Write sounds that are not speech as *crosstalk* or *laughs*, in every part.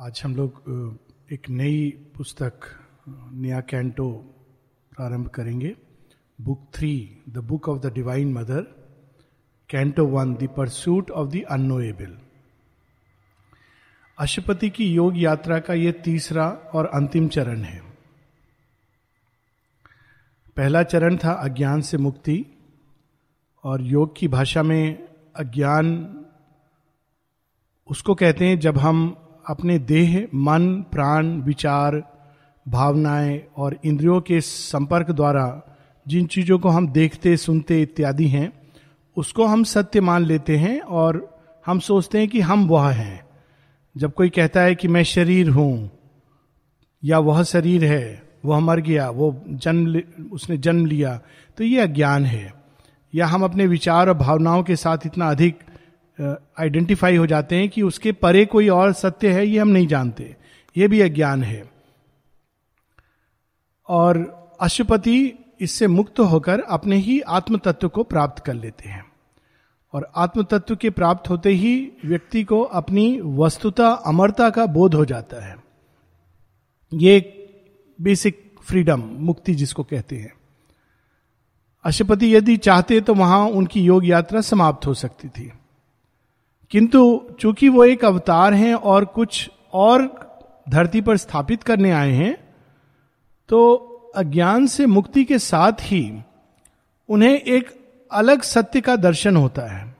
आज हम लोग एक नई पुस्तक नया कैंटो प्रारंभ करेंगे। Book three, the book of the divine mother, canto one, the pursuit of the unknowable Aswapati की योग यात्रा का यह तीसरा और अंतिम चरण है। पहला चरण था अज्ञान से मुक्ति, और योग की भाषा में अज्ञान, उसको कहते हैं जब हम अपने देह, मन, प्राण, विचार, भावनाएँ और इंद्रियों के संपर्क द्वारा जिन चीज़ों को हम देखते, सुनते इत्यादि हैं, उसको हम सत्य मान लेते हैं और हम सोचते हैं कि हम वह हैं। जब कोई कहता है कि मैं शरीर हूँ, या वह शरीर है, वह मर गया, वो जन्म उसने जन्म लिया तो ये अज्ञान है। या हम अपने विचार और भावनाओं के साथ इतना अधिक आइडेंटिफाई हो जाते हैं कि उसके परे कोई और सत्य है, ये हम नहीं जानते। ये भी अज्ञान है। और अशुपति इससे मुक्त होकर अपने ही आत्म तत्व को प्राप्त कर लेते हैं। और आत्म तत्व के प्राप्त होते ही व्यक्ति को अपनी वस्तुता, अमरता का बोध हो जाता है। ये बेसिक फ्रीडम मुक्ति जिसको कहते हैं। अशुपति यदि चाहते तो वहाँ उनकी योग यात्रा समाप्त हो सकती थी। किंतु चूँकि वो एक अवतार हैं और कुछ और धरती पर स्थापित करने आए हैं तो अज्ञान से मुक्ति के साथ ही उन्हें एक अलग सत्य का दर्शन होता है।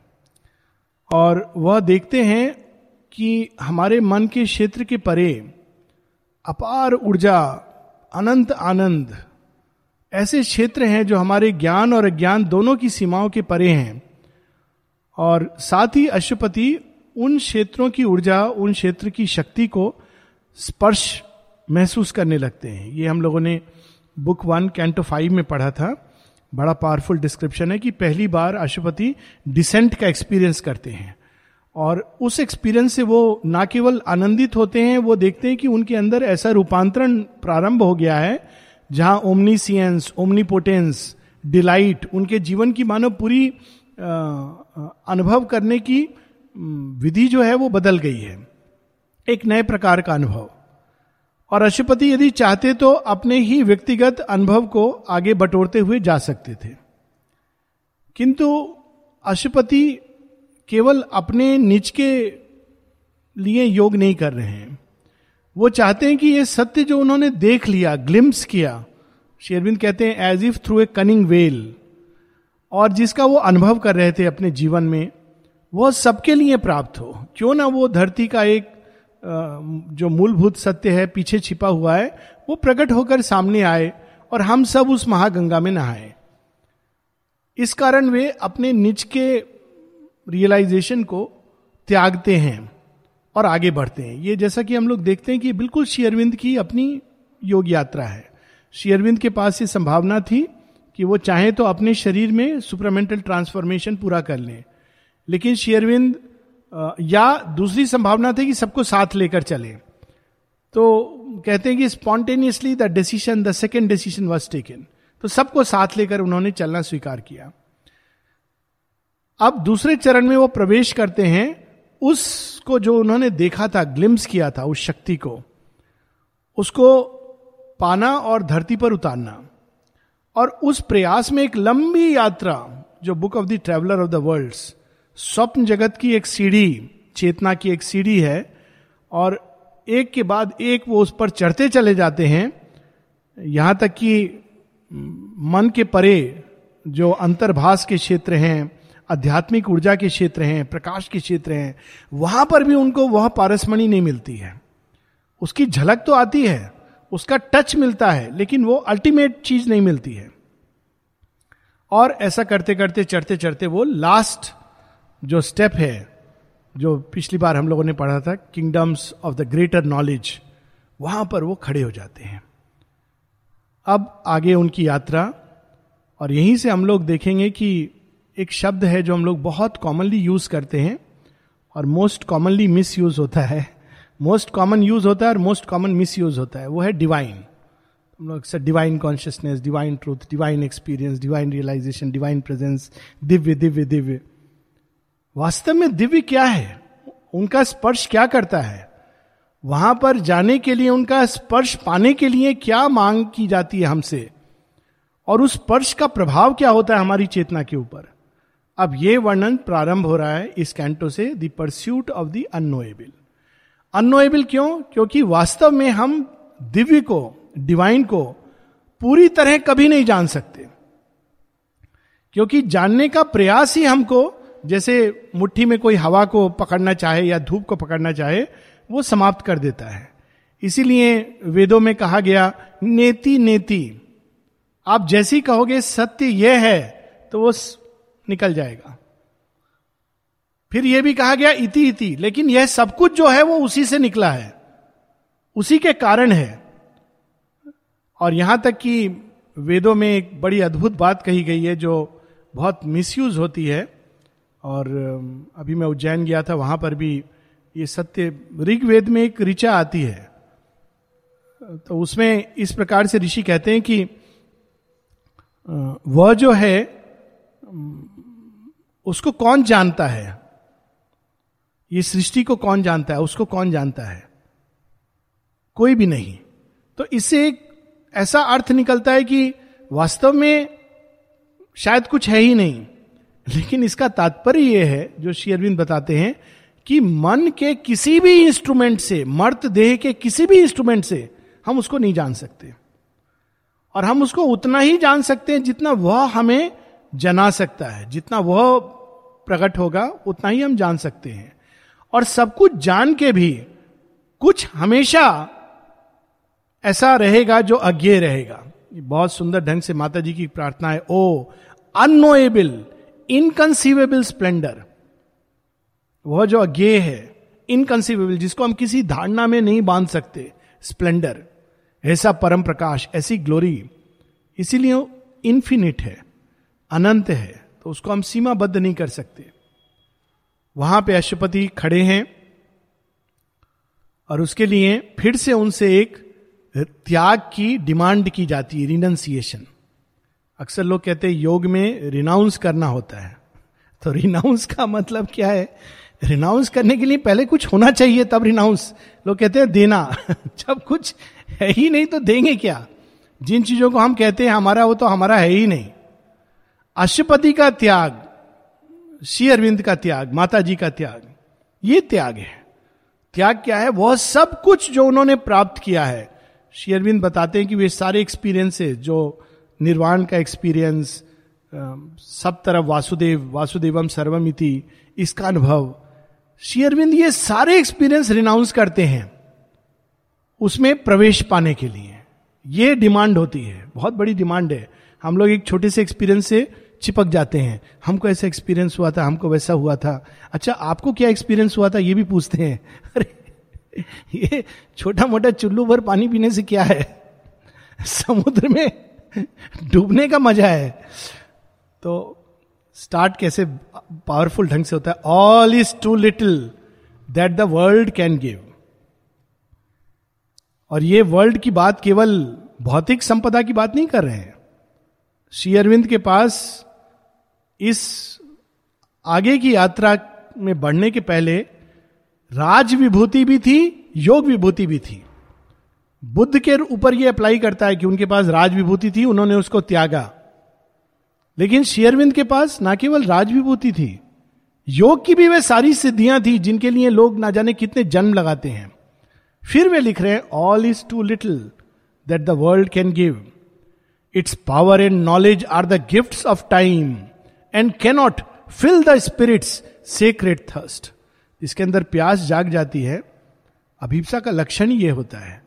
और वह देखते हैं कि हमारे मन के क्षेत्र के परे अपार ऊर्जा, अनंत आनंद, ऐसे क्षेत्र हैं जो हमारे ज्ञान और अज्ञान दोनों की सीमाओं के परे हैं। और साथ ही अशुपति उन क्षेत्रों की ऊर्जा, उन क्षेत्र की शक्ति को स्पर्श महसूस करने लगते हैं। ये हम लोगों ने बुक वन, कैंटो फाइव में पढ़ा था। बड़ा पावरफुल डिस्क्रिप्शन है कि पहली बार अशुपति डिसेंट का एक्सपीरियंस करते हैं। और उस एक्सपीरियंस से वो ना केवल आनंदित होते हैं, वो देखते हैं कि उनके अंदर ऐसा रूपांतरण प्रारंभ हो गया है, जहाँ ओमनीसियंस ओमनीपोटेंस डिलाइट उनके जीवन की मानो पूरी अनुभव करने की विधि जो है वो बदल गई है। एक नए प्रकार का अनुभव। और अशुपति यदि चाहते तो अपने ही व्यक्तिगत अनुभव को आगे बटोरते हुए जा सकते थे। किंतु अशुपति केवल अपने निज के लिए योग नहीं कर रहे हैं। वो चाहते हैं कि ये सत्य जो उन्होंने देख लिया ग्लिम्स किया शेरविंद कहते हैं as if through a cunning veil और जिसका वो अनुभव कर रहे थे अपने जीवन में, वह सबके लिए प्राप्त हो। क्यों ना वो धरती का एक जो मूलभूत सत्य है, पीछे छिपा हुआ है, वो प्रकट होकर सामने आए और हम सब उस महागंगा में नहाए। इस कारण वे अपने निज के रियलाइजेशन को त्यागते हैं और आगे बढ़ते हैं। ये जैसा कि हम लोग देखते हैं कि बिल्कुल शेयरविंद की अपनी योग यात्रा है। शेयरविंद के पास ये संभावना थी कि वो चाहे तो अपने शरीर में सुपरमेंटल ट्रांसफॉर्मेशन पूरा कर लें। लेकिन शेयरविंद या दूसरी संभावना थी कि सबको साथ लेकर चले। तो कहते हैं कि spontaneously the decision the second decision was taken तो सबको साथ लेकर उन्होंने चलना स्वीकार किया। अब दूसरे चरण में वो प्रवेश करते हैं। उसको जो उन्होंने देखा था ग्लिम्स किया था, उस शक्ति को, उसको पाना और धरती पर उतारना। और उस प्रयास में एक लंबी यात्रा, जो book of the traveller of the world स्वप्न जगत की एक सीढ़ी, चेतना की एक सीढ़ी है, और एक के बाद एक वो उस पर चढ़ते चले जाते हैं, यहाँ तक कि मन के परे जो अंतर्भाष के क्षेत्र हैं, आध्यात्मिक ऊर्जा के क्षेत्र हैं, प्रकाश के क्षेत्र हैं, वहाँ पर भी उनको वह पारसमणि नहीं मिलती है। उसकी झलक तो आती है उसका टच मिलता है, लेकिन वो अल्टीमेट चीज़ नहीं मिलती है। और ऐसा करते करते, चढ़ते चढ़ते वो लास्ट जो स्टेप है, जो पिछली बार हम लोगों ने पढ़ा था kingdoms of the greater knowledge वहाँ पर वो खड़े हो जाते हैं। अब आगे उनकी यात्रा, और यहीं से हम लोग देखेंगे कि एक शब्द है जो हम लोग बहुत कॉमनली यूज़ करते हैं, और मोस्ट कॉमनली मिस यूज़ होता है। मोस्ट कॉमन यूज़ होता है और मोस्ट कॉमन मिस यूज़ होता है। वो है डिवाइन हम लोग अक्सर divine consciousness divine truth divine experience divine realisation divine presence Divya दिव्य दिव्य। वास्तव में दिव्य क्या है? उनका स्पर्श क्या करता है? वहाँ पर जाने के लिए, उनका स्पर्श पाने के लिए क्या मांग की जाती है हमसे? और उस स्पर्श का प्रभाव क्या होता है हमारी चेतना के ऊपर? अब ये वर्णन प्रारंभ हो रहा है इस कैंटो से the pursuit of the unknowable unknowable क्यों? क्योंकि वास्तव में हम दिव्य को डिवाइन को पूरी तरह कभी नहीं जान सकते। क्योंकि जानने का प्रयास ही हमको, जैसे मुट्ठी में कोई हवा को पकड़ना चाहे या धूप को पकड़ना चाहे, वो समाप्त कर देता है। इसीलिए वेदों में कहा गया, नेति नेति। आप जैसी कहोगे, सत्य यह है तो वो निकल जाएगा। फिर यह भी कहा गया इति इति, लेकिन यह सब कुछ जो है वो उसी से निकला है। उसी के कारण है। और यहाँ तक कि वेदों में एक बड़ी अद्भुत बात कही गई है जो बहुत मिसयूज होती है। और अभी मैं उज्जैन गया था, वहाँ पर भी ये सत्य ऋग्वेद में एक ऋचा आती है। तो उसमें इस प्रकार से ऋषि कहते हैं कि वह जो है उसको कौन जानता है? ये सृष्टि को कौन जानता है? उसको कौन जानता है? कोई भी नहीं। तो इससे एक ऐसा अर्थ निकलता है कि वास्तव में शायद कुछ है ही नहीं। लेकिन इसका तात्पर्य यह है, जो श्री अरविंद बताते हैं, कि मन के किसी भी इंस्ट्रूमेंट से, मर्त देह के किसी भी इंस्ट्रूमेंट से, हम उसको नहीं जान सकते। और हम उसको उतना ही जान सकते हैं जितना वह हमें जना सकता है। जितना वह प्रकट होगा, उतना ही हम जान सकते हैं। और सब कुछ जान के भी कुछ हमेशा ऐसा रहेगा जो अज्ञे रहेगा। बहुत सुंदर ढंग से माता जी की प्रार्थना है। ओ अनोएबल इनकंसीवेबल स्प्लेंडर वह जो अज्ञे है इनकंसीवेबल जिसको हम किसी धारणा में नहीं बाँध सकते स्प्लेंडर ऐसा परम प्रकाश, ऐसी ग्लोरी इसीलिए इन्फिनिट है, अनंत है तो उसको हम सीमाबद्ध नहीं कर सकते। वहाँ पे अशुपति खड़े हैं और उसके लिए फिर से उनसे एक त्याग की डिमांड की जाती है रिनाउंसिएशन अक्सर लोग कहते हैं, योग में रिनाउंस करना होता है। तो रिनाउंस का मतलब क्या है? रिनाउंस करने के लिए पहले कुछ होना चाहिए, तब रिनाउंस लोग कहते हैं, देना। *laughs* जब कुछ है ही नहीं तो देंगे क्या? जिन चीज़ों को हम कहते हैं, हमारा वो तो हमारा है ही नहीं। अशुपति का त्याग। श्री अरविंद का त्याग माता जी का त्याग, ये त्याग है। त्याग क्या है? वह सब कुछ जो उन्होंने प्राप्त किया है। श्री अरविंद बताते हैं कि वे सारे एक्सपीरियंसेस जो निर्वाण का एक्सपीरियंस सब तरफ़ वासुदेव, वासुदेवम सर्वमिति इसका अनुभव। श्री अरविंद ये सारे एक्सपीरियंस रिनाउंस करते हैं, उसमें प्रवेश पाने के लिए। ये डिमांड होती है, बहुत बड़ी डिमांड है। हम लोग एक छोटे से एक्सपीरियंस से चिपक जाते हैं। हमको ऐसा एक्सपीरियंस हुआ था, हमको वैसा हुआ था। अच्छा आपको क्या एक्सपीरियंस हुआ था, ये भी पूछते हैं। *laughs* अरे, ये छोटा मोटा चुल्लू भर पानी पीने से क्या है? समुद्र में डूबने का मज़ा है। तो स्टार्ट कैसे पावरफुल ढंग से होता है? All is too little that the world can give और ये वर्ल्ड की बात केवल भौतिक संपदा की बात नहीं कर रहे हैं। श्री अरविंद के पास इस आगे की यात्रा में बढ़ने के पहले राज विभूति भी थी योग विभूति भी थी। बुद्ध के ऊपर यह अप्लाई करता है कि उनके पास राज विभूति थी, उन्होंने उसको त्यागा। लेकिन शेयरविंद के पास ना केवल राज विभूति थी, योग की भी वे सारी सिद्धियाँ थी जिनके लिए लोग ना जाने कितने जन्म लगाते हैं। फिर वे लिख रहे हैं all is too little that the world can give its power and knowledge are the gift of time and cannot fill the spirit's sacred thirst इसके अंदर प्यास जाग जाती है, अभिप्सा का लक्षण ही यह होता है,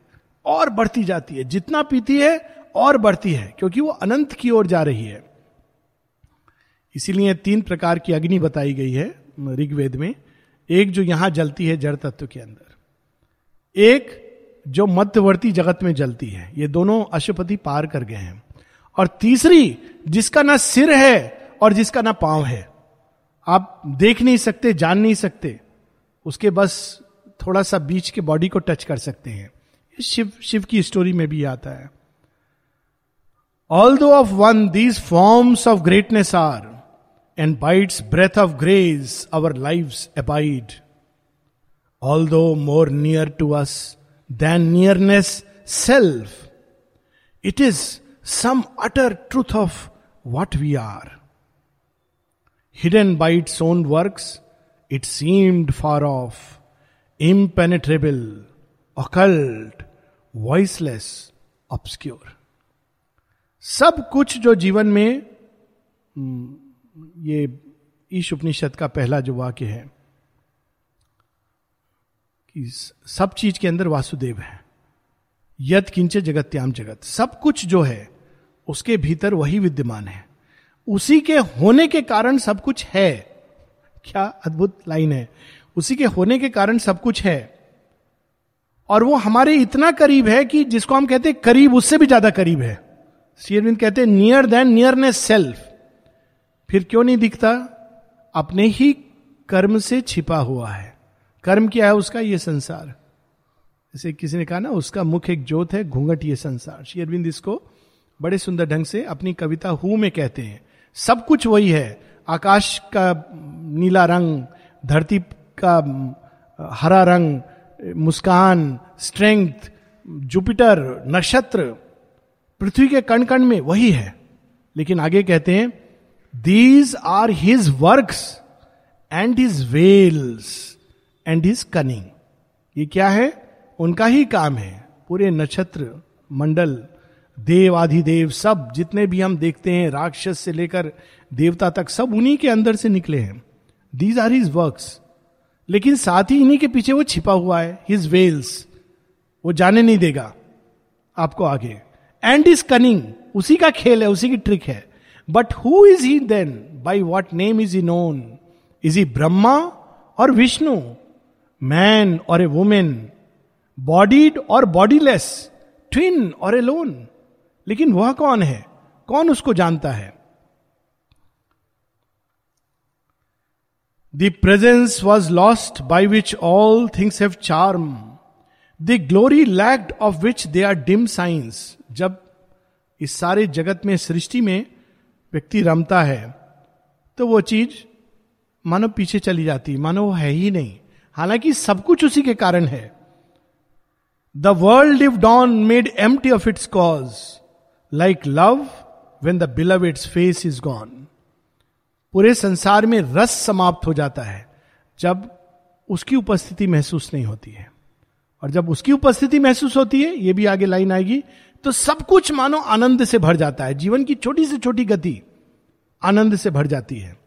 और बढ़ती जाती है। जितना पीती है, और बढ़ती है, क्योंकि वो अनंत की ओर जा रही है। इसीलिए तीन प्रकार की अग्नि बताई गई है ऋग्वेद में। एक जो यहाँ जलती है जड़ तत्व के अंदर। एक जो मध्यवर्ती जगत में जलती है। ये दोनों अशुपति पार कर गए हैं। और तीसरी, जिसका ना सिर है और जिसका ना पाँव है। आप देख नहीं सकते, जान नहीं सकते। उसके बस थोड़ा सा बीच के बॉडी को टच कर सकते हैं। शिव शिव की स्टोरी में भी आता है। Although of one these forms of greatness are and by its breath of grace our life abide although more near to us than nearness self it is some utter truth of what we are hidden by its own works it seemed far off impenetrable occult voiceless obscure सब कुछ जो जीवन में हम्म, ये ईश उपनिषद का पहला जो वाक्य है कि सब चीज़ के अंदर वासुदेव है। यद किंच जगत्याम जगत। सब कुछ जो है उसके भीतर वही विद्यमान है। उसी के होने के कारण सब कुछ है। क्या अद्भुत लाइन है। उसी के होने के कारण सब कुछ है। और वो हमारे इतना करीब है कि जिसको हम कहते हैं करीब, उससे भी ज़्यादा करीब है। शेयरविंद कहते हैं नियर देन नियरनेस सेल्फ फिर क्यों नहीं दिखता? अपने ही कर्म से छिपा हुआ है। कर्म क्या है उसका? ये संसार। जैसे किसी ने कहा ना, उसका मुख एक जोत है, घूंघट ये संसार। श्री अरविंद इसको बड़े सुंदर ढंग से अपनी कविता हु में कहते हैं। सब कुछ वही है। आकाश का नीला रंग, धरती का, हरा रंग, मुस्कान स्ट्रेंथ जुपिटर नक्षत्र, पृथ्वी के कण कण में वही है। लेकिन आगे कहते हैं these are his works and his veils and his cunning ये क्या है? उनका ही काम है। पूरे नक्षत्र, मंडल देव आधिदेव सब, जितने भी हम देखते हैं, राक्षस से लेकर देवता तक, सब उन्हीं के अंदर से निकले हैं। दीज आर हिज वर्क्स लेकिन साथ ही इन्हीं के पीछे वो छिपा हुआ है हिज वेल्स वो जाने नहीं देगा आपको आगे। एंड इज़ कनिंग उसी का खेल है, उसी की ट्रिक है। But who is he then by what name is he known is he Brahma or Vishnu man or a woman bodied or bodiless twin or alone लेकिन वह कौन है? कौन उसको जानता है? The presence was lost by which all things have charm the glory lacked of which they are dim science जब इस सारे जगत में, सृष्टि में व्यक्ति रमता है तो वो चीज़ मानो पीछे चली जाती मानो वो है ही नहीं। हालाँकि सब कुछ उसी के कारण है। The world live on made empty of its cause like love when the beloved its face is gone पूरे संसार में रस समाप्त हो जाता है जब उसकी उपस्थिति महसूस नहीं होती है। और जब उसकी उपस्थिति महसूस होती है, ये भी आगे लाइन आएगी तो सब कुछ मानो आनंद से भर जाता है। जीवन की छोटी से छोटी गति आनंद से भर जाती है।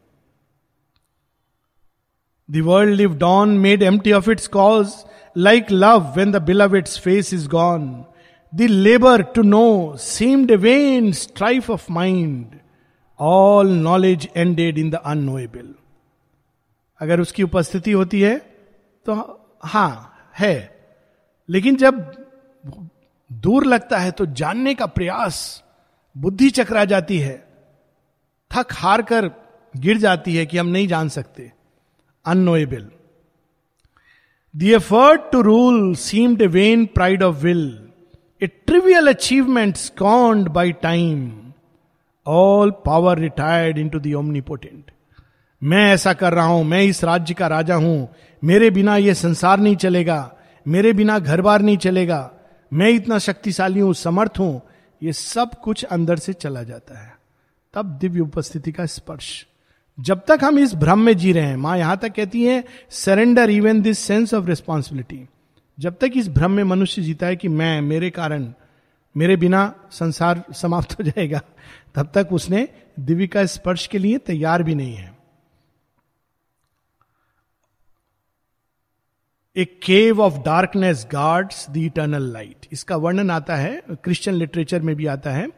The world live on made empty of its cause like love when the beloved its face is gone the labour to know seemed a vain strife of mind all knowledge ended in the unknowable अगर उसकी उपस्थिति होती है तो हाँ, है लेकिन जब दूर लगता है तो जानने का प्रयास, बुद्धि चकरा जाती है। थक हार कर गिर जाती है कि हम नहीं जान सकते। Unknowable the effort to rule seemed vain pride of will a trivial achievement scorned by time all power retired into the मैं ऐसा कर रहा हूँ, मैं इस राज्य का राजा हूँ। मेरे बिना यह संसार नहीं चलेगा, मेरे बिना घर बार नहीं चलेगा। मैं इतना शक्तिशाली हूँ, समर्थ हूँ। ये सब कुछ अंदर से चला जाता है। तब दिव्य उपस्थिति का स्पर्श। जब तक हम इस भ्रम में जी रहे हैं, माँ यहाँ तक कहती है surrender even this sense of responsibility जब तक इस भ्रम में मनुष्य जीता है कि मैं, मेरे कारण, मेरे बिना संसार समाप्त हो जाएगा, तब तक उसने दिव्य का स्पर्श के लिए तैयार भी नहीं है। A cave of darkness guards the eternal light इसका वर्णन आता है क्रिश्चियन लिटरेचर में भी आता है,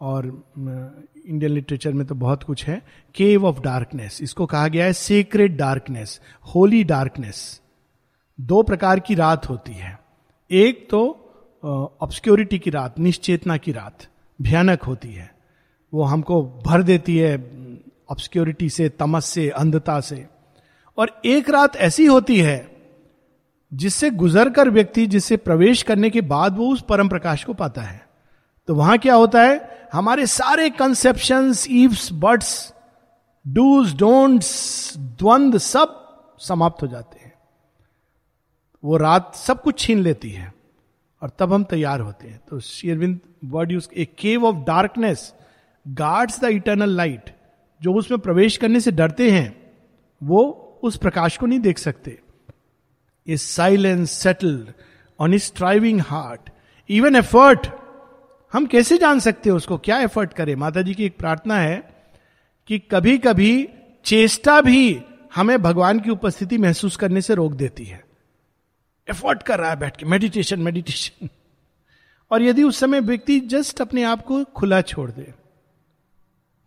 और इंडियन लिटरेचर में तो बहुत कुछ है। केव ऑफ़ डार्कनेस इसको कहा गया है सीक्रेट डार्कनेस होली डार्कनेस दो प्रकार की रात होती है। एक तो ऑब्सक्योरिटी की रात, निश्चेतना की रात, भयानक होती है। वो हमको भर देती है ऑब्सक्योरिटी से, तमस से, अंधता से। और एक रात ऐसी होती है, जिससे गुजर कर व्यक्ति, जिससे प्रवेश करने के बाद वो उस परम प्रकाश को पाता है। तो वहाँ क्या होता है? हमारे सारे conception ifs buts dos don'ts द्वंद सब समाप्त हो जाते वो रात सब कुछ छीन लेती है और तब हम तैयार होते हैं। तो Sri Aurobindo word use a cave of darkness guards the eternal light जो उसमें प्रवेश करने से डरते हैं, वो उस प्रकाश को नहीं देख सकते। A silence settled on his striving heart even effort हम कैसे जान सकते हैं उसको? क्या एफर्ट करें? माता जी की एक प्रार्थना है कि कभी कभी चेष्टा भी हमें भगवान की उपस्थिति महसूस करने से रोक देती है। एफर्ट कर रहा है बैठ के मेडिटेशन मेडिटेशन और यदि उस समय व्यक्ति जस्ट अपने आप को खुला छोड़ दे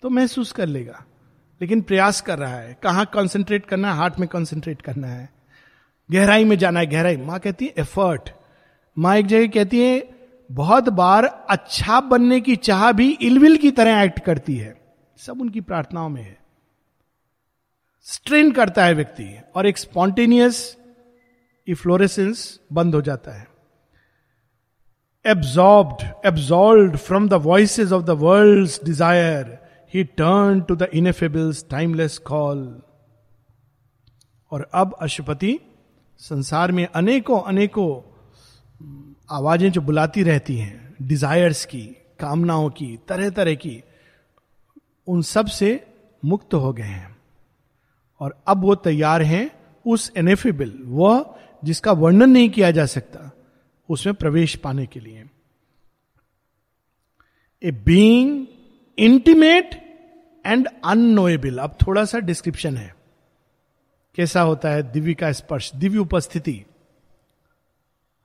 तो महसूस कर लेगा। लेकिन प्रयास कर रहा है, कहाँ कंसंट्रेट करना है? हार्ट में कंसंट्रेट करना है। गहराई में जाना है, गहराई। माँ कहती है एफर्ट माँ एक जगह कहती है, बहुत बार अच्छा बनने की चाह भी इलविल की तरह एक्ट करती है। सब उनकी प्रार्थनाओं में है। स्ट्रेन करता है व्यक्ति और एक स्पॉन्टेनियस इफ्लोरेसेंस बंद हो जाता है। Absorbed absolved from the voice of the world desire he turned to the ineffable's timeless call और अब अशुपति संसार में अनेकों अनेकों आवाज़ें जो बुलाती रहती हैं डिजायर्स की, कामनाओं की तरह तरह की, उन सबसे मुक्त हो गए हैं। और अब वो तैयार हैं उस एनेफेबल वह जिसका वर्णन नहीं किया जा सकता, उसमें प्रवेश पाने के लिए। A being intimate and unknowable अब थोड़ा सा डिस्क्रिप्शन है। कैसा होता है? दिव्य का स्पर्श, दिव्य उपस्थिति।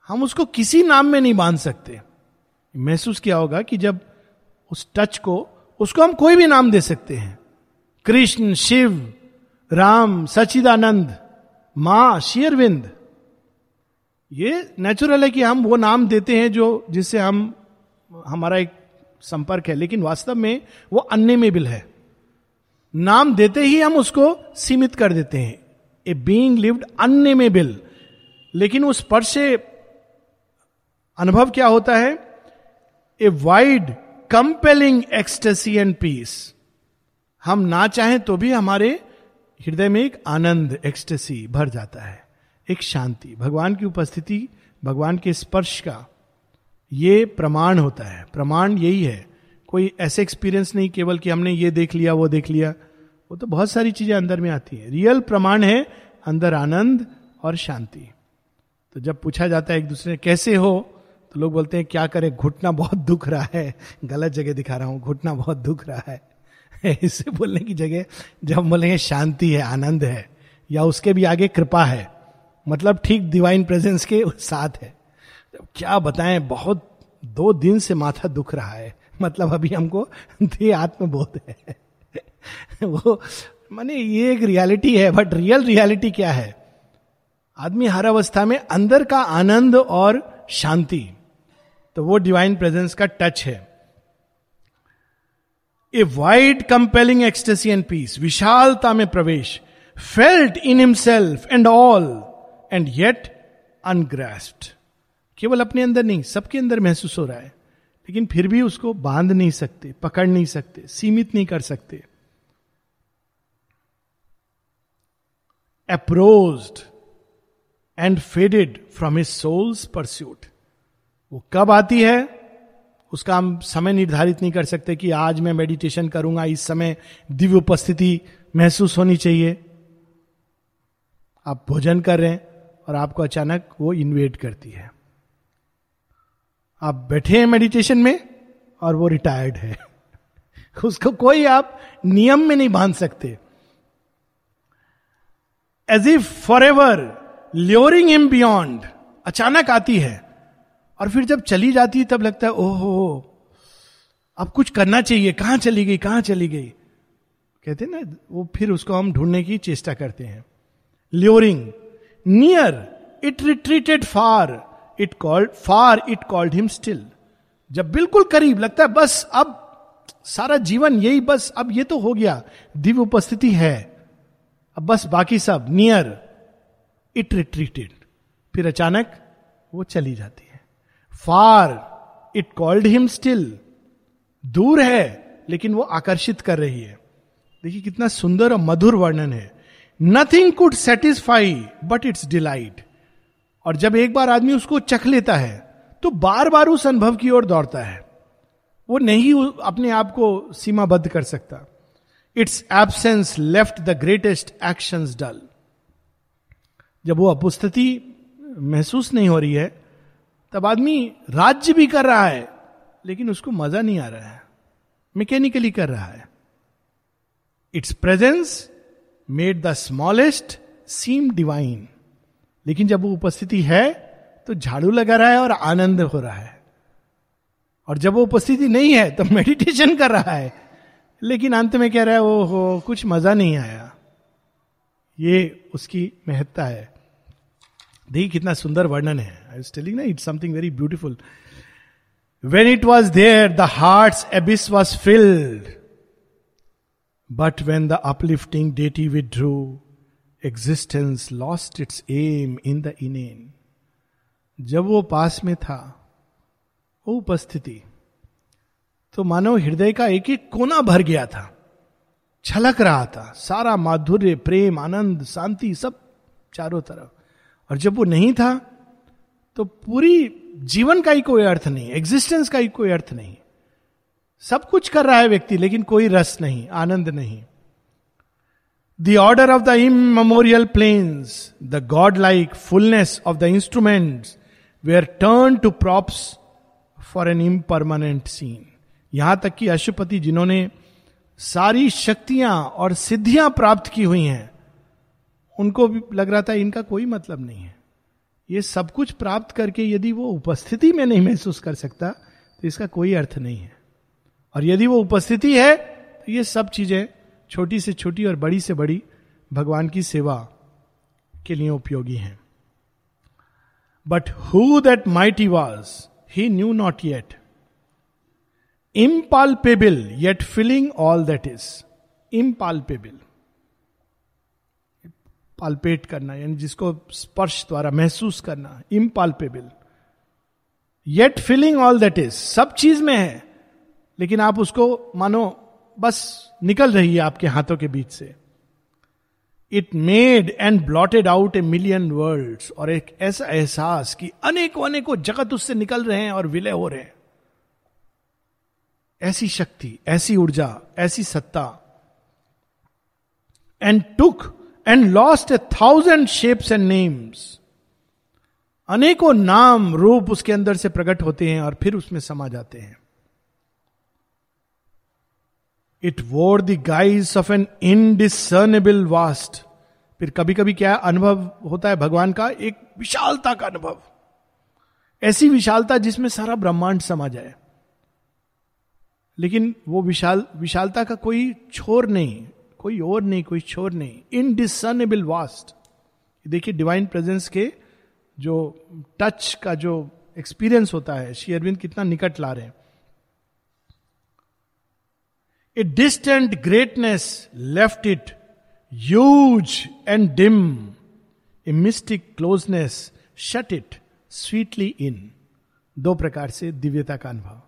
हम उसको किसी नाम में नहीं बाँध सकते। महसूस किया होगा कि जब उस टच को, उसको हम कोई भी नाम दे सकते हैं। कृष्ण, शिव, राम सचिदानंद माँ शेरविंद ये नेचुरल है कि हम वो नाम देते हैं जो, जिससे हम, हमारा एक संपर्क है, लेकिन वास्तव में वो अन्य है। नाम देते ही हम उसको सीमित कर देते हैं। ए बींग लिव्ड अननेमेबल लेकिन उस पर से अनुभव क्या होता है? A wide compelling ecstasy and peace हम ना चाहें तो भी हमारे हृदय में एक आनंद एक्सटेसी भर जाता है। एक शांति। भगवान की उपस्थिति, भगवान के स्पर्श का, ये प्रमाण होता है। प्रमाण यही है। कोई ऐसे एक्सपीरियंस नहीं केवल कि हमने ये देख लिया, वो देख लिया। वो तो बहुत सारी चीज़ें अंदर में आती हैं। रियल प्रमाण है, अंदर आनंद और शांति। तो जब पूछा जाता है एक दूसरे कैसे हो? तो लोग बोलते हैं, क्या करें? घुटना बहुत दुख रहा है। गलत जगह दिखा रहा हूँ। घुटना बहुत दुख रहा है। *laughs* इससे बोलने की जगह, जब बोलेंगे शांति है, आनंद है, या उसके भी आगे कृपा है मतलब ठीक डिवाइन प्रेजेंस के साथ है। क्या बताएँ, बहुत दो दिन से माथा दुख रहा है। मतलब अभी हमको *laughs* दे आत्मबोध है। *laughs* वो, माने ये एक रियलिटी है बट रियल रियलिटी क्या है? आदमी हर अवस्था में अंदर का आनंद और शांति तो वो डिवाइन प्रेजेंस का टच है। A wide compelling ecstasy and peace विशालता में प्रवेश felt in himself and all and yet ungrasped केवल अपने अंदर नहीं, सबके अंदर महसूस हो रहा है। लेकिन फिर भी उसको बाँध नहीं सकते, पकड़ नहीं सकते, सीमित नहीं कर सकते। Approached and faded from his soul's pursuit वो कब आती है? उसका हम समय निर्धारित नहीं कर सकते कि आज मैं मेडिटेशन करूँगा, इस समय दिव्य उपस्थिति महसूस होनी चाहिए। आप भोजन कर रहे हैं और आपको अचानक वो इन्वेट करती है। आप बैठे हैं मेडिटेशन में और वो रिटायर्ड है। *laughs* उसको कोई आप नियम में नहीं बाँध सकते। As if for ever luring him beyond अचानक आती है। और फिर जब चली जाती है, तब लगता है, ओहो, अब कुछ करना चाहिए। कहाँ चली गई? कहाँ चली गई? कहते ना, वो फिर उसको हम ढूँढने की चेष्टा करते हैं। Luring near it retreated far it called far it called him still जब बिल्कुल करीब लगता है, बस अब सारा जीवन यही, बस अब ये तो हो गया। दिव्य उपस्थिति है। अब बस बाकी सब नियर इट रिट्रीटेड फिर अचानक वो चली जाती है। Far it called him still दूर है, लेकिन वो आकर्षित कर रही है। देखिए कितना सुंदर और मधुर वर्णन है। Nothing could satisfy but its delight और जब एक बार आदमी उसको चख लेता है तो बार बार उस अनुभव की ओर दौड़ता है। वो नहीं अपने आप को सीमाबद्ध कर सकता। Its absence left the greatest action dull जब वो अपुस्थिति महसूस नहीं हो रही है, तब आदमी राज्य भी कर रहा है, लेकिन उसको मज़ा नहीं आ रहा है। मैकेनिकली कर रहा है। Its presence made the smallest seem divine लेकिन जब वो उपस्थिति है तो झाड़ू लगा रहा है और आनंद हो रहा है। और जब वो उपस्थिति नहीं है तो मेडिटेशन कर रहा है। लेकिन अंत में कह रहा है वो हो कुछ मज़ा नहीं आया। ये उसकी महत्ता है। देखिए कितना सुंदर वर्णन है। आई टेलिंग ना it's something very beautiful when it was there the heart abyss was filled but when the uplifting deity withdrew existence lost its aim in the inane जब वो पास में था, वो उपस्थिति तो मानो हृदय का एक एक कोना भर गया था। छलक रहा था। सारा माधुर्य, प्रेम, आनंद, शांति सब चारों तरफ़। और जब वो नहीं था तो पूरी जीवन का ही कोई अर्थ नहीं एग्जिस्टेंस का ही कोई अर्थ नहीं। सब कुछ कर रहा है व्यक्ति, लेकिन कोई रस नहीं, आनंद नहीं। The order of the immemorial planes the god like fullness of the instrument we are turn to props for an impermanent scene यहाँ तक कि अशुपति जिन्होंने सारी शक्तियाँ और सिद्धियाँ प्राप्त की हुई हैं, उनको भी लग रहा था इनका कोई मतलब नहीं है। ये सब कुछ प्राप्त करके यदि वो उपस्थिति में नहीं महसूस कर सकता तो इसका कोई अर्थ नहीं है। और यदि वो उपस्थिति है तो ये सब चीज़ें छोटी से छोटी और बड़ी से बड़ी भगवान की सेवा के लिए उपयोगी हैं। But who that might was he knew not yet impalpable yet filling all that is impalpable palpate करना, यानी जिसको स्पर्श द्वारा महसूस करना impalpable yet feeling all that is सब चीज़ में है। लेकिन आप उसको मानो, बस निकल रही है आपके हाथों के बीच से। It made and blotted out a million world और एक ऐसा एहसास कि अनेकों अनेकों जगत उससे निकल रहे हैं और विलय हो रहे हैं। ऐसी शक्ति, ऐसी ऊर्जा, ऐसी सत्ता। And took and lost a thousand shapes and names अनेकों नाम रूप उसके अंदर से प्रकट होते हैं और फिर उसमें समा जाते हैं। It wore the guise of an indiscernible vast फिर कभी कभी क्या अनुभव होता है भगवान का? एक विशालता का अनुभव। ऐसी विशालता जिसमें सारा ब्रह्मांड समा जाए। लेकिन वो विशाल, विशालता का कोई छोर नहीं, कोई और नहीं, कोई छोर नहीं। इनडिसनेबल वास्ट देखिए डिवाइन प्रेजेंस के जो टच का जो एक्सपीरियंस होता है, श्री अरविंद कितना निकट ला रहे हैं। A distant greatness left it huge and dim a mystic closeness shut it sweetly in दो प्रकार से दिव्यता का अनुभव।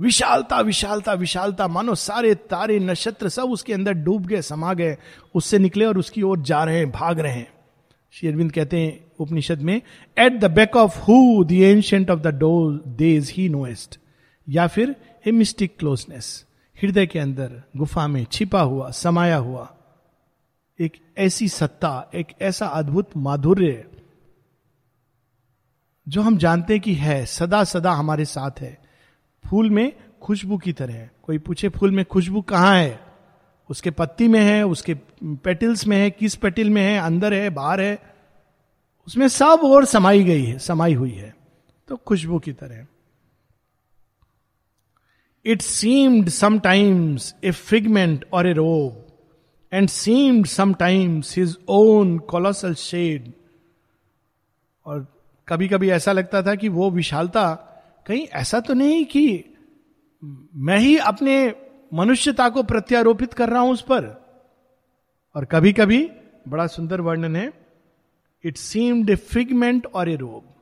विशालता विशालता विशालता। मानो सारे तारे, नक्षत्र सब उसके अंदर डूब गए, समा गए। उससे निकले और उसकी ओर जा रहे हैं, भाग रहे हैं। शेरविंद कहते हैं उपनिषद में at the back of who the ancient of the dough days he knowest या फिर ए मिस्टिक क्लोजनेस हृदय के अंदर गुफा में छिपा हुआ, समाया हुआ एक ऐसी सत्ता, एक ऐसा अद्भुत माधुर्य जो हम जानते कि है, सदा सदा हमारे साथ है। फूल में खुशबू की तरह है। कोई पूछे, फूल में खुशबू कहाँ है? उसके पत्ती में है, उसके पेटिल्स में है, किस पेटिल में है, अंदर है, बाहर है? उसमें सब और समाई गई है, समाई हुई है। तो खुशबू की तरह it seemed sometimes a figment और a robe and seemed sometimes his own colossal shade और कभी कभी ऐसा लगता था कि वो विशालता कहीं ऐसा तो नहीं कि मैं ही अपने मनुष्यता को प्रत्यारोपित कर रहा हूँ उस पर। और कभी कभी बड़ा सुंदर वर्णन है इट सीम्ड ए फिगमेंट और ए रोब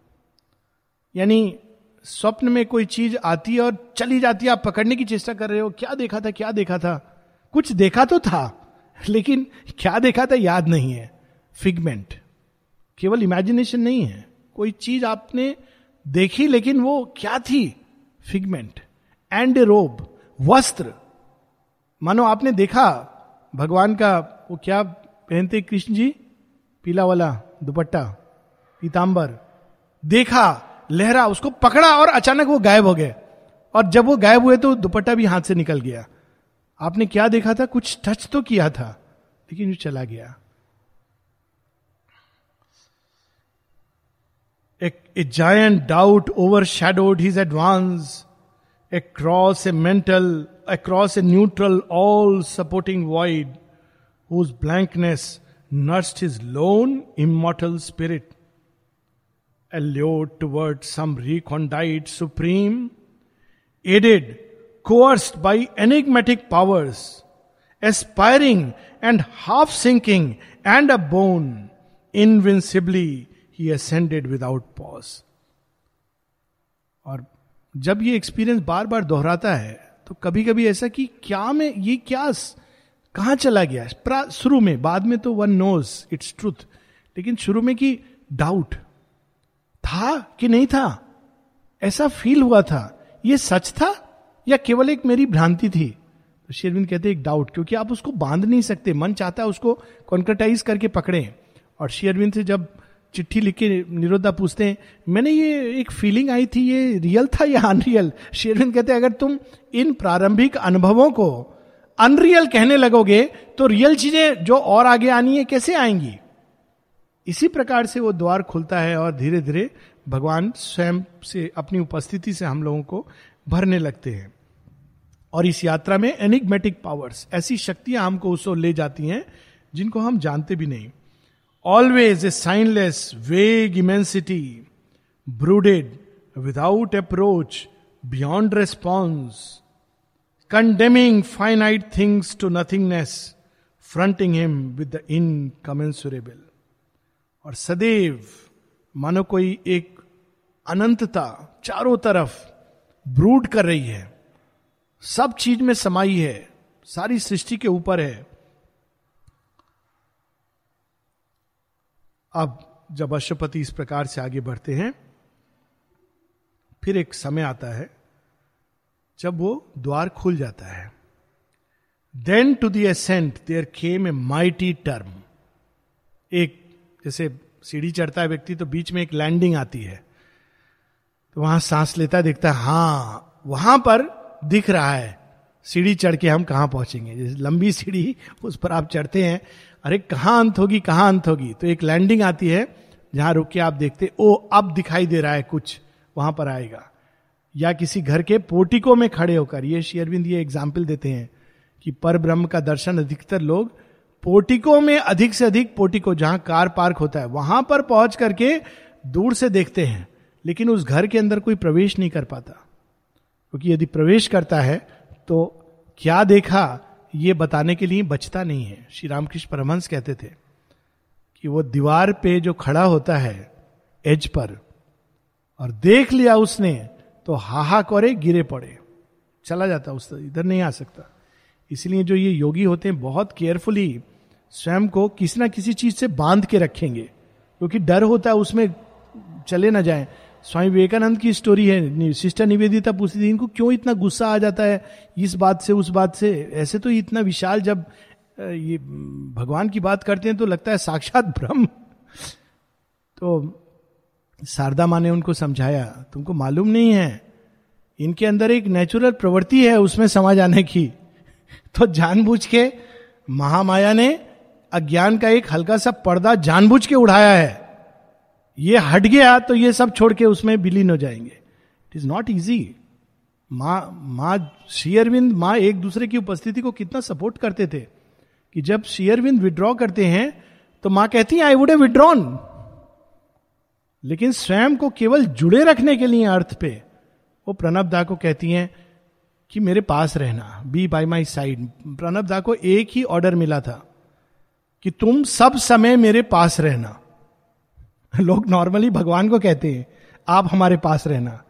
यानी स्वप्न में कोई चीज़ आती है और चली जाती है, आप पकड़ने की चेष्टा कर रहे हो, क्या देखा था, क्या देखा था? कुछ देखा तो था, लेकिन क्या देखा था याद नहीं है। फिगमेंट केवल इमेजिनेशन नहीं है। कोई चीज़ आपने देखी, लेकिन वो क्या थी? फिगमेंट एंड रोब वस्त्र. मानो आपने देखा, भगवान का, वो क्या पहनते कृष्ण जी? पीला वाला दुपट्टा पीताम्बर देखा लहरा उसको पकड़ा और अचानक वो गायब हो गए। और जब वो गायब हुए तो दुपट्टा भी हाथ से निकल गया। आपने क्या देखा था? कुछ टच तो किया था लेकिन वो चला गया। A giant doubt overshadowed his advance across a mental, across a neutral, all supporting void, whose blankness nursed his lone, immortal spirit. Allured toward some recondite supreme, aided, coerced by enigmatic powers, aspiring and half sinking and a bone, invincibly he ascended without pause. और जब ये experience बार बार दोहराता है तो कभी कभी ऐसा कि क्या मैं ये क्या कहा चला गया शुरू में बाद में तो वन नोज़ इट्स ट्रूथ लेकिन शुरू में कि डाउट था कि नहीं था? ऐसा फील हुआ था। ये सच था या केवल एक मेरी भ्रांति थी? तो शेरविंद कहते एक डाउट क्योंकि आप उसको बाँध नहीं सकते। मन चाहता है उसको कॉन्क्रेटाइज करके पकड़े। और शेरविंद से जब चिट्ठी लिख के निरोधा पूछते हैं, मैंने ये एक फीलिंग आई थी, ये रियल था या अनरियल शेरविंद कहते हैं, अगर तुम इन प्रारंभिक अनुभवों को अनरियल कहने लगोगे तो रियल चीज़ें जो और आगे आनी है, कैसे आएँगी? इसी प्रकार से वो द्वार खुलता है और धीरे धीरे भगवान स्वयं से, अपनी उपस्थिति से हम लोगों को भरने लगते हैं। और इस यात्रा में एनिग्मेटिक पावर्स ऐसी शक्तियाँ हमको उस ले जाती हैं, जिनको हम जानते भी नहीं। Always a signless vague immensity brooded without approach beyond response condemning finite things to nothingness fronting him with the incommensurable और सदैव मानो कोई एक अनंतता चारों तरफ़ ब्रूड कर रही है। सब चीज़ में समाई है, सारी सृष्टि के ऊपर है। अब जब अशुपति इस प्रकार से आगे बढ़ते हैं, फिर एक समय आता है जब वो द्वार खुल जाता है। Then to the ascent there came a mighty term एक जैसे सीढ़ी चढ़ता है व्यक्ति तो बीच में एक लैंडिंग आती है। तो वहाँ सांस लेता देखता है हाँ वहाँ पर दिख रहा है। सीढ़ी चढ़ के हम कहाँ पहुँचेंगे? जैसे लंबी सीढ़ी, उस पर आप चढ़ते हैं, अरे, कहाँ अंत होगी, कहाँ अंत होगी? तो एक लैंडिंग आती है, जहाँ रुक के आप देखते, ओ, अब दिखाई दे रहा है कुछ, वहाँ पर आएगा। या किसी घर के पोर्टिको में खड़े होकर, ये शेयरविंद ये एग्ज़ाम्पल देते हैं कि पर ब्रह्म का दर्शन अधिकतर लोग पोर्टिको में अधिक से अधिक पोर्टिको जहाँ कार पार्क होता है, वहाँ पर पहुँच करके दूर से देखते हैं, लेकिन उस घर के अंदर कोई प्रवेश नहीं कर पाता। क्योंकि यदि प्रवेश करता है तो क्या देखा, ये बताने के लिए बचता नहीं है। श्री रामकृष्ण परमहंस कहते थे कि वो दीवार पे जो खड़ा होता है, एज पर, और देख लिया उसने तो हाहा करे गिरे पड़े। चला जाता, उस इधर नहीं आ सकता। इसलिए जो ये योगी होते हैं, बहुत केयरफुली स्वयं को किसी ना किसी चीज़ से बाँध के रखेंगे। क्योंकि डर होता है उसमें चले ना जाए। स्वामी विवेकानंद की स्टोरी है सिस्टर निवेदिता पूछती थी इनको क्यों इतना गुस्सा आ जाता है? इस बात से, उस बात से। ऐसे तो इतना विशाल जब ये, भगवान की बात करते हैं तो लगता है साक्षात ब्रह्म। तो शारदा माँ ने उनको समझाया, तुमको मालूम नहीं है, इनके अंदर एक नेचुरल प्रवृत्ति है उसमें समा जाने की। *laughs* तो जानबूझ के महामाया ने अज्ञान का एक हल्का सा पर्दा जानबूझ के उड़ाया है। ये हट गया तो ये सब छोड़ के उसमें विलीन हो जाएँगे। इट इज़ नॉट इजी माँ माँ शेयरविंद माँ एक दूसरे की उपस्थिति को कितना सपोर्ट करते थे कि जब शेयरविंद विड्रॉ करते हैं तो माँ कहती है आई वुड विड्रॉन लेकिन स्वयं को केवल जुड़े रखने के लिए अर्थ पे वो प्रणब दा को कहती हैं कि मेरे पास रहना be by my side Pranab da को एक ही ऑर्डर मिला था। कि तुम सब समय मेरे पास रहना। लोग नॉर्मली भगवान को कहते हैं, आप हमारे पास रहना।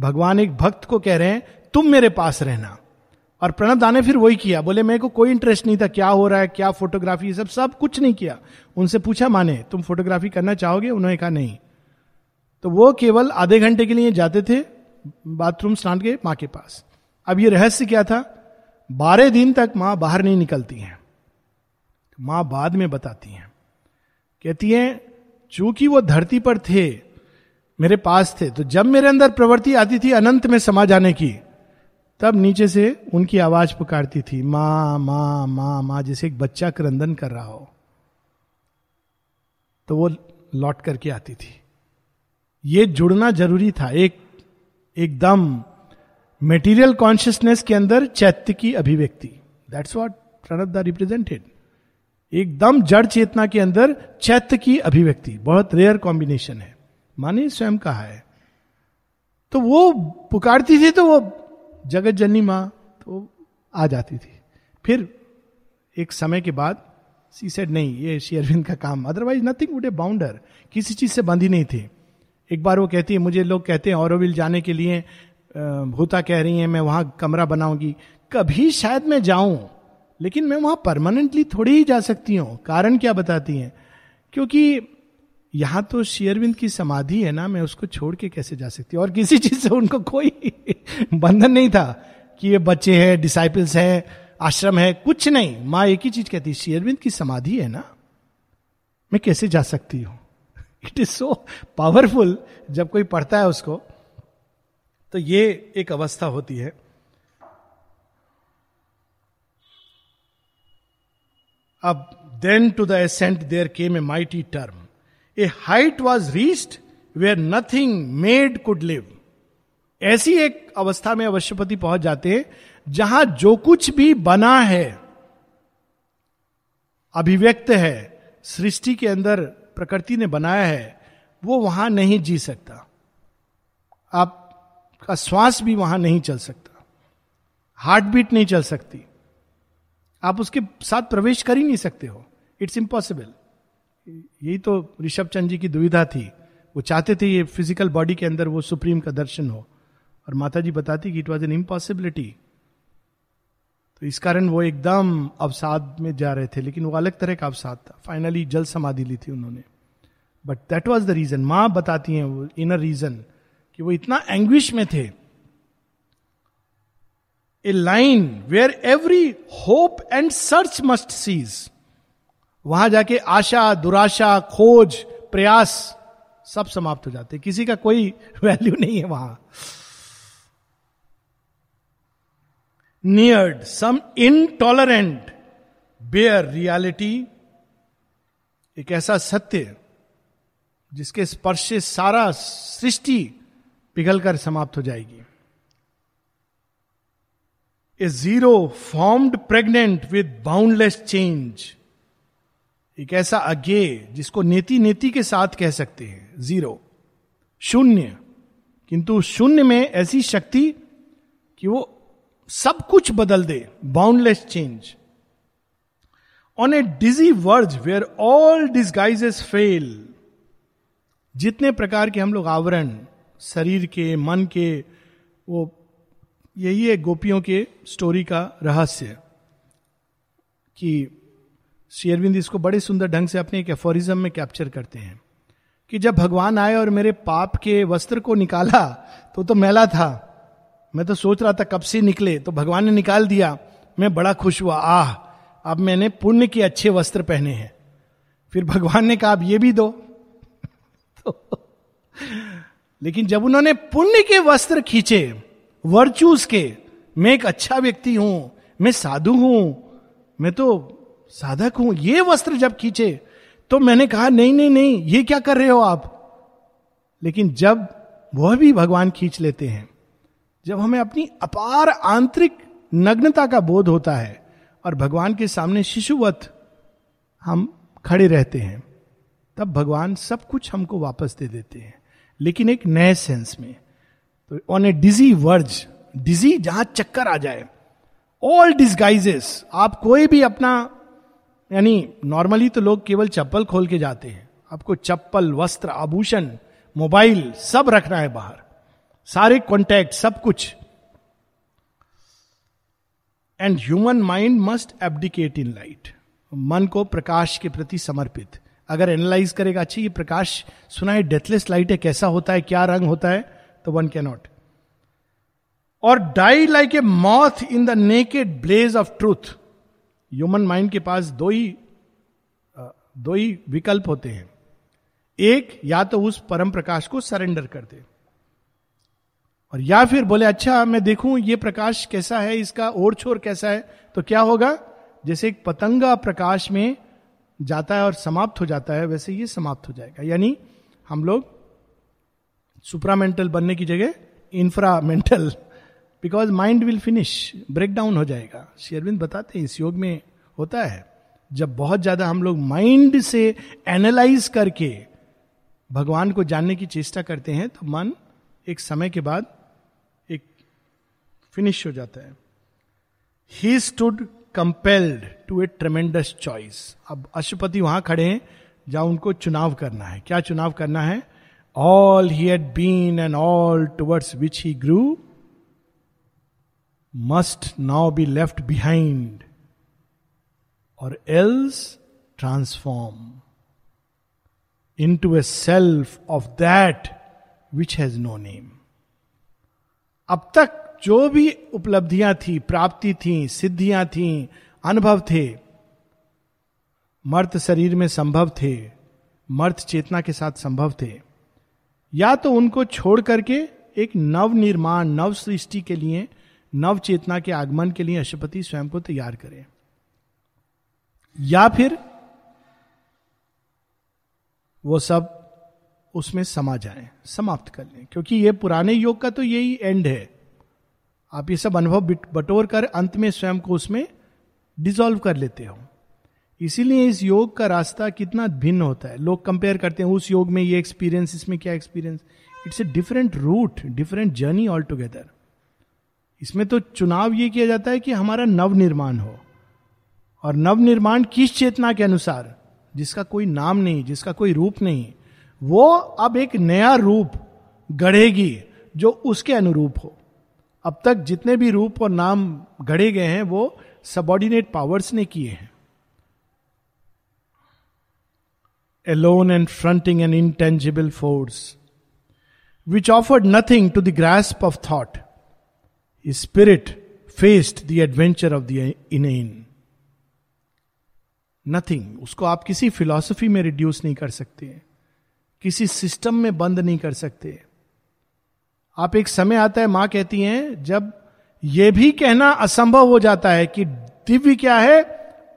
भगवान एक भक्त को कह रहे हैं, तुम मेरे पास रहना। और प्रणब दाने फिर वही किया। बोले, मेरे को कोई इंटरेस्ट नहीं था, क्या हो रहा है, क्या फोटोग्राफी सब सब कुछ नहीं किया। उनसे पूछा, माने, तुम फोटोग्राफी करना चाहोगे? उन्होंने कहा, नहीं। तो वो केवल आधे घंटे के लिए जाते थे बाथरूम स्नान के माँ के पास। अब ये रहस्य क्या था? बारह दिन तक माँ बाहर नहीं निकलती हैं। माँ बाद में बताती हैं। कहती हैं, चूँकि वो धरती पर थे, मेरे पास थे तो जब मेरे अंदर प्रवृत्ति आती थी अनंत में समा जाने की, तब नीचे से उनकी आवाज़ पुकारती थी, माँ माँ माँ माँ, जैसे एक बच्चा क्रंदन कर रहा हो। तो वो लौट करके आती थी। ये जुड़ना ज़रूरी था, एक, एकदम मेटीरियल कॉन्शियसनेस के अंदर चैत्य की अभिव्यक्ति। दैट्स वॉट द रिप्रेजेंटेड एकदम जड़ चेतना के अंदर चैत्य की अभिव्यक्ति। बहुत रेयर कॉम्बिनेशन है। माने स्वयं कहा है। तो वो पुकारती थी तो वो जगत जननी माँ तो आ जाती थी। फिर एक समय के बाद सी सेड नहीं, ये श्री अरविंद का काम। Otherwise nothing would a bounder किसी चीज़ से बंधी नहीं थी। एक बार वो कहती है, मुझे लोग कहते हैं औरविल जाने के लिए भूता कह रही है, मैं वहाँ कमरा बनाऊँगी। कभी शायद मैं जाऊँ। लेकिन मैं वहाँ परमानेंटली थोड़ी ही जा सकती हूँ। कारण क्या बताती हैं? क्योंकि यहाँ तो शेयरविंद की समाधि है ना, मैं उसको छोड़ के कैसे जा सकती और किसी चीज़ से उनको कोई *laughs* बंधन नहीं था कि ये बच्चे हैं डिसाइपल्स हैं, आश्रम है, कुछ नहीं। माँ एक ही चीज़ कहती, शेयरविंद की समाधि है ना, मैं कैसे जा सकती हूँ? इट इज़ सो पावरफुल जब कोई पढ़ता है उसको तो ये एक अवस्था होती है। अब then to the ascent there came a mighty term a height was reached where nothing made could live ऐसी एक अवस्था में अवश्यपति पहुँच जाते हैं, जहाँ जो कुछ भी बना है, अभिव्यक्त है, सृष्टि के अंदर प्रकृति ने बनाया है, वो वहाँ नहीं जी सकता। आपका श्वास भी वहाँ नहीं चल सकता। हार्ट बीट नहीं चल सकती। आप उसके साथ प्रवेश कर ही नहीं सकते हो। इट्स इम्पॉसिबल यही तो ऋषभ चंद जी की दुविधा थी। वो चाहते थे ये फ़िज़िकल बॉडी के अंदर वो सुप्रीम का दर्शन हो। और माता जी बताती कि इट वॉज़ एन इम्पॉसिबिलिटी तो इस कारण वो एकदम अवसाद में जा रहे थे, लेकिन वो अलग तरह का अवसाद था। फाइनली जल समाधि ली थी उन्होंने। But that was the reason माँ बताती हैं वो इनर रीजन कि वो इतना एंग्विश में थे। A line where every hope and search must cease वहाँ जाके आशा, दुराशा, खोज, प्रयास सब समाप्त हो जाते किसी का कोई *laughs* वैल्यू नहीं है वहाँ। Neared some intolerant bare reality एक ऐसा सत्य जिसके स्पर्श से सारा सृष्टि पिघलकर समाप्त हो जाएगी। A zero formed pregnant with boundless change एक ऐसा अज्ञे जिसको नेति नेति के साथ कह सकते हैं ज़ीरो शून्य. किंतु शून्य में ऐसी शक्ति कि वो सब कुछ बदल दे boundless change on a dizzy verge where all disguises fail जितने प्रकार के हम लोग आवरण, शरीर के, मन के, वो यही है गोपियों के स्टोरी का रहस्य कि श्री अरविंद इसको बड़े सुंदर ढंग से अपने एक एफोरिज्म में कैप्चर करते हैं कि जब भगवान आए और मेरे पाप के वस्त्र को निकाला तो तो मैला था। मैं तो सोच रहा था कब से निकले तो भगवान ने निकाल दिया। मैं बड़ा खुश हुआ आह अब मैंने पुण्य के अच्छे वस्त्र पहने हैं। फिर भगवान ने कहा अब ये भी दो। *laughs* तो, लेकिन जब उन्होंने पुण्य के वस्त्र खींचे वर्चूस के, मैं एक अच्छा व्यक्ति हूँ, मैं साधु हूँ, मैं तो साधक हूँ, ये वस्त्र जब खींचे तो मैंने कहा, नहीं नहीं नहीं, ये क्या कर रहे हो आप? लेकिन जब वह भी भगवान खींच लेते हैं, जब हमें अपनी अपार आंतरिक नग्नता का बोध होता है और भगवान के सामने शिशुवत हम खड़े रहते हैं, तब भगवान सब कुछ हमको वापस दे देते हैं। लेकिन एक नए सेंस में तो on a dizzy verge dizzy जहाँ चक्कर आ जाए। ऑल डिस्गाइजेस आप कोई भी अपना, यानी नॉर्मली तो लोग केवल चप्पल खोल के जाते हैं। आपको चप्पल, वस्त्र, आभूषण, मोबाइल सब रखना है बाहर। सारे कॉन्टैक्ट सब कुछ। And human mind must abdicate in light मन को प्रकाश के प्रति समर्पित। अगर एनालाइज करेगा अच्छा ये प्रकाश, सुना है डेथलेस लाइट है, कैसा होता है, क्या रंग होता है? तो one cannot or die like a moth in the naked blaze of truth human mind के पास दो ही दो ही विकल्प होते हैं। एक, या तो उस परम प्रकाश को सरेंडर कर दे। और या फिर बोले अच्छा मैं देखूँ ये प्रकाश कैसा है, इसका ओर छोर कैसा है? तो क्या होगा? जैसे एक पतंगा प्रकाश में जाता है और समाप्त हो जाता है, वैसे ये समाप्त हो जाएगा। यानी हम लोग सुपरामेंटल बनने की जगह inframental because mind will finish break down हो जाएगा। शेयरविंद बताते हैं, इस योग में होता है, जब बहुत ज़्यादा हम लोग माइंड से एनालाइज करके भगवान को जानने की चेष्टा करते हैं तो मन एक समय के बाद एक फिनिश हो जाता है। He stood compelled to a tremendous choice अब अशुपति वहाँ खड़े हैं, जहाँ उनको चुनाव करना है। क्या चुनाव करना है? All he had been and all towards which he grew must now be left behind or else transform into a self of that which has no name अब तक जो भी उपलब्धियाँ थी, प्राप्ति थी, सिद्धियाँ थी, अनुभव थे, मर्त शरीर में संभव थे, मर्त चेतना के साथ संभव थे या तो उनको छोड़ करके एक नव निर्माण, नव सृष्टि के लिए, नव चेतना के आगमन के लिए अशुपति स्वयं को तैयार करें। या फिर वो सब उसमें समा जाए, समाप्त कर लें, क्योंकि ये पुराने योग का तो यही एंड है। आप ये सब अनुभव बटोर कर अंत में स्वयं को उसमें डिजोल्व कर लेते हो। इसीलिए इस योग का रास्ता कितना भिन्न होता है। लोग कंपेयर करते हैं, उस योग में ये एक्सपीरियंस इसमें क्या experience it's a different route different journey altogether इसमें तो चुनाव ये किया जाता है कि हमारा नव निर्माण हो। और नव निर्माण किस चेतना के अनुसार? जिसका कोई नाम नहीं, जिसका कोई रूप नहीं। वो अब एक नया रूप गढ़ेगी जो उसके अनुरूप हो। अब तक जितने भी रूप और नाम गढ़े गए हैं, वो सबॉर्डिनेट पावर्स ने किए हैं। Alone and fronting an intangible force which offered nothing to the grasp of thought spirit faced the adventure of the in nothing उसको आप किसी फिलॉसफी में रिड्यूस नहीं कर सकते. किसी सिस्टम में बंद नहीं कर सकते. आप एक समय आता है, माँ कहती हैं, जब यह भी कहना असंभव हो जाता है कि दिव्य क्या है,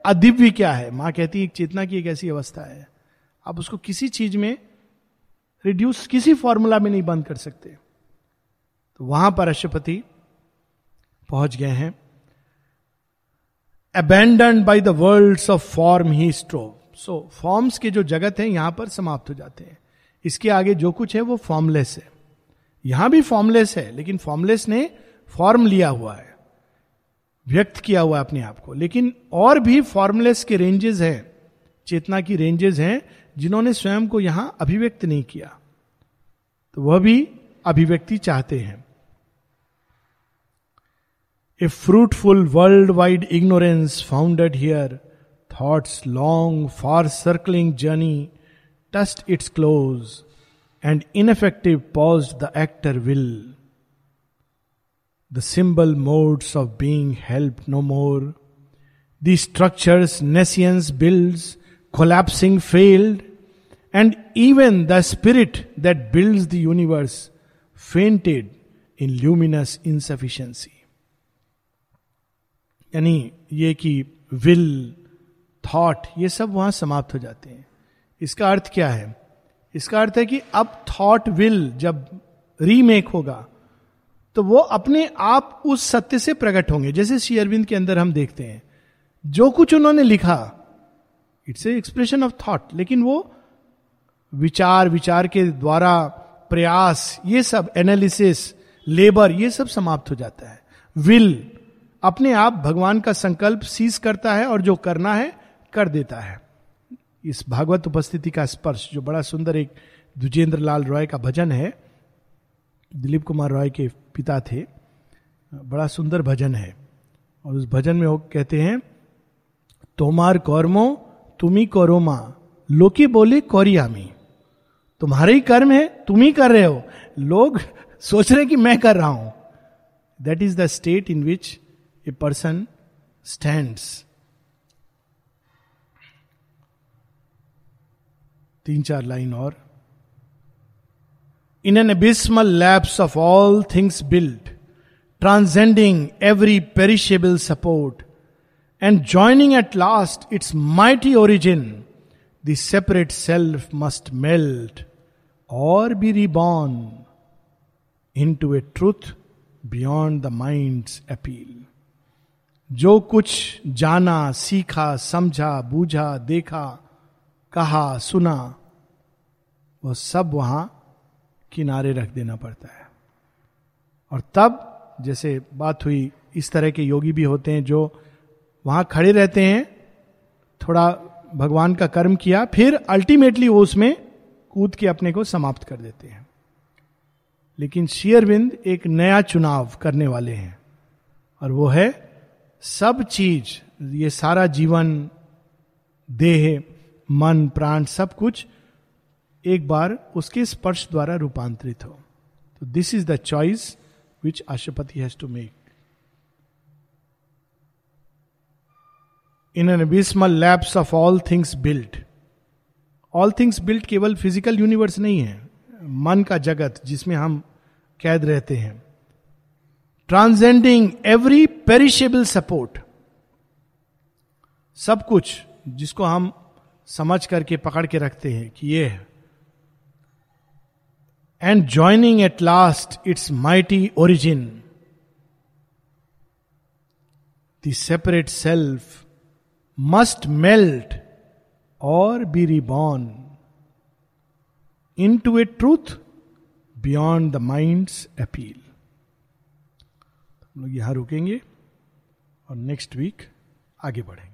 अदिव्य क्या है. माँ कहती है चेतना की एक ऐसी अवस्था है. आप उसको किसी चीज़ में रिड्यूस किसी फॉर्मूला में नहीं बंद कर सकते। तो वहाँ पर अशुपति पहुँच गए हैं। Abandon by the world of form he strove so forms के जो जगत है, यहाँ पर समाप्त हो जाते हैं। इसके आगे जो कुछ है, वो फॉर्मलेस है। यहाँ भी फॉर्मलेस है, लेकिन फॉर्मलेस ने फॉर्म लिया हुआ है। व्यक्त किया हुआ है अपने आप को। लेकिन और भी फॉर्मलेस के रेंजेस हैं। चेतना की रेंजेस हैं जिन्होंने स्वयं को यहाँ अभिव्यक्त नहीं किया तो वह भी अभिव्यक्ति चाहते हैं। A fruitful world wide ignorance founded here thought's long far circling journey touched its close and ineffective pause the actor will the symbol modes of being help no more the structures nescience build collapsing failed and even the spirit that builds the universe fainted in luminous insufficiency. यानी ये कि will thought ये सब वहाँ समाप्त हो जाते हैं। इसका अर्थ क्या है? इसका अर्थ है कि अब थॉट विल जब रीमेक होगा तो वो अपने आप उस सत्य से प्रकट होंगे। जैसे श्री अरविंद के अंदर हम देखते हैं, जो कुछ उन्होंने लिखा it's a expression of thought लेकिन वो विचार विचार के द्वारा प्रयास, ये सब एनालिसिस लेबर ये सब समाप्त हो जाता है। विल अपने आप भगवान का संकल्प सीज करता है और जो करना है, कर देता है। इस भागवत उपस्थिति का स्पर्श, जो बड़ा सुंदर एक द्विजेंद्र लाल रॉय का भजन है, दिलीप कुमार रॉय के पिता थे, बड़ा सुंदर भजन है। और उस भजन में वो कहते हैं, तोमार कौरमो तुम्ही करोमा, लोकी बोले कौरियामी। तुम्हारे ही कर्म है, तुम ही कर रहे हो। लोग *laughs* सोच रहे कि मैं कर रहा हूँ। That is the state in which a person stand तीन चार लाइन और। In an abysmal lapse of all things built transcending every perishable support and joining at last its mighty origin the separate self must melt or be reborn into a truth beyond the mind appeal जो कुछ जाना, सीखा, समझा, बूझा, देखा, कहा, सुना, वो सब वहाँ किनारे रख देना पड़ता है। और तब, जैसे बात हुई, इस तरह के योगी भी होते हैं जो वहाँ खड़े रहते हैं, थोड़ा भगवान का कर्म किया, फिर अल्टीमेटली वो उसमें कूद के अपने को समाप्त कर देते हैं। लेकिन शेयरविंद एक नया चुनाव करने वाले हैं और वो है सब चीज़, ये सारा जीवन, देह, मन, प्राण, सब कुछ एक बार उसके स्पर्श द्वारा रूपांतरित हो। तो this is the choice which Ashwapati has to make in an abysmal lapse of all things built all things built केवल फ़िज़िकल यूनिवर्स नहीं है। मन का जगत, जिसमें हम कैद रहते हैं। ट्रांसजेंडिंग एवरी पेरिशेबल सपोर्ट सब कुछ जिसको हम समझ करके पकड़ के रखते हैं कि ये है। And joining at last its mighty origin the separate self must melt or be reborn into a truth beyond the mind's appeal हम लोग यहाँ रुकेंगे और नेक्स्ट वीक आगे बढ़ेंगे।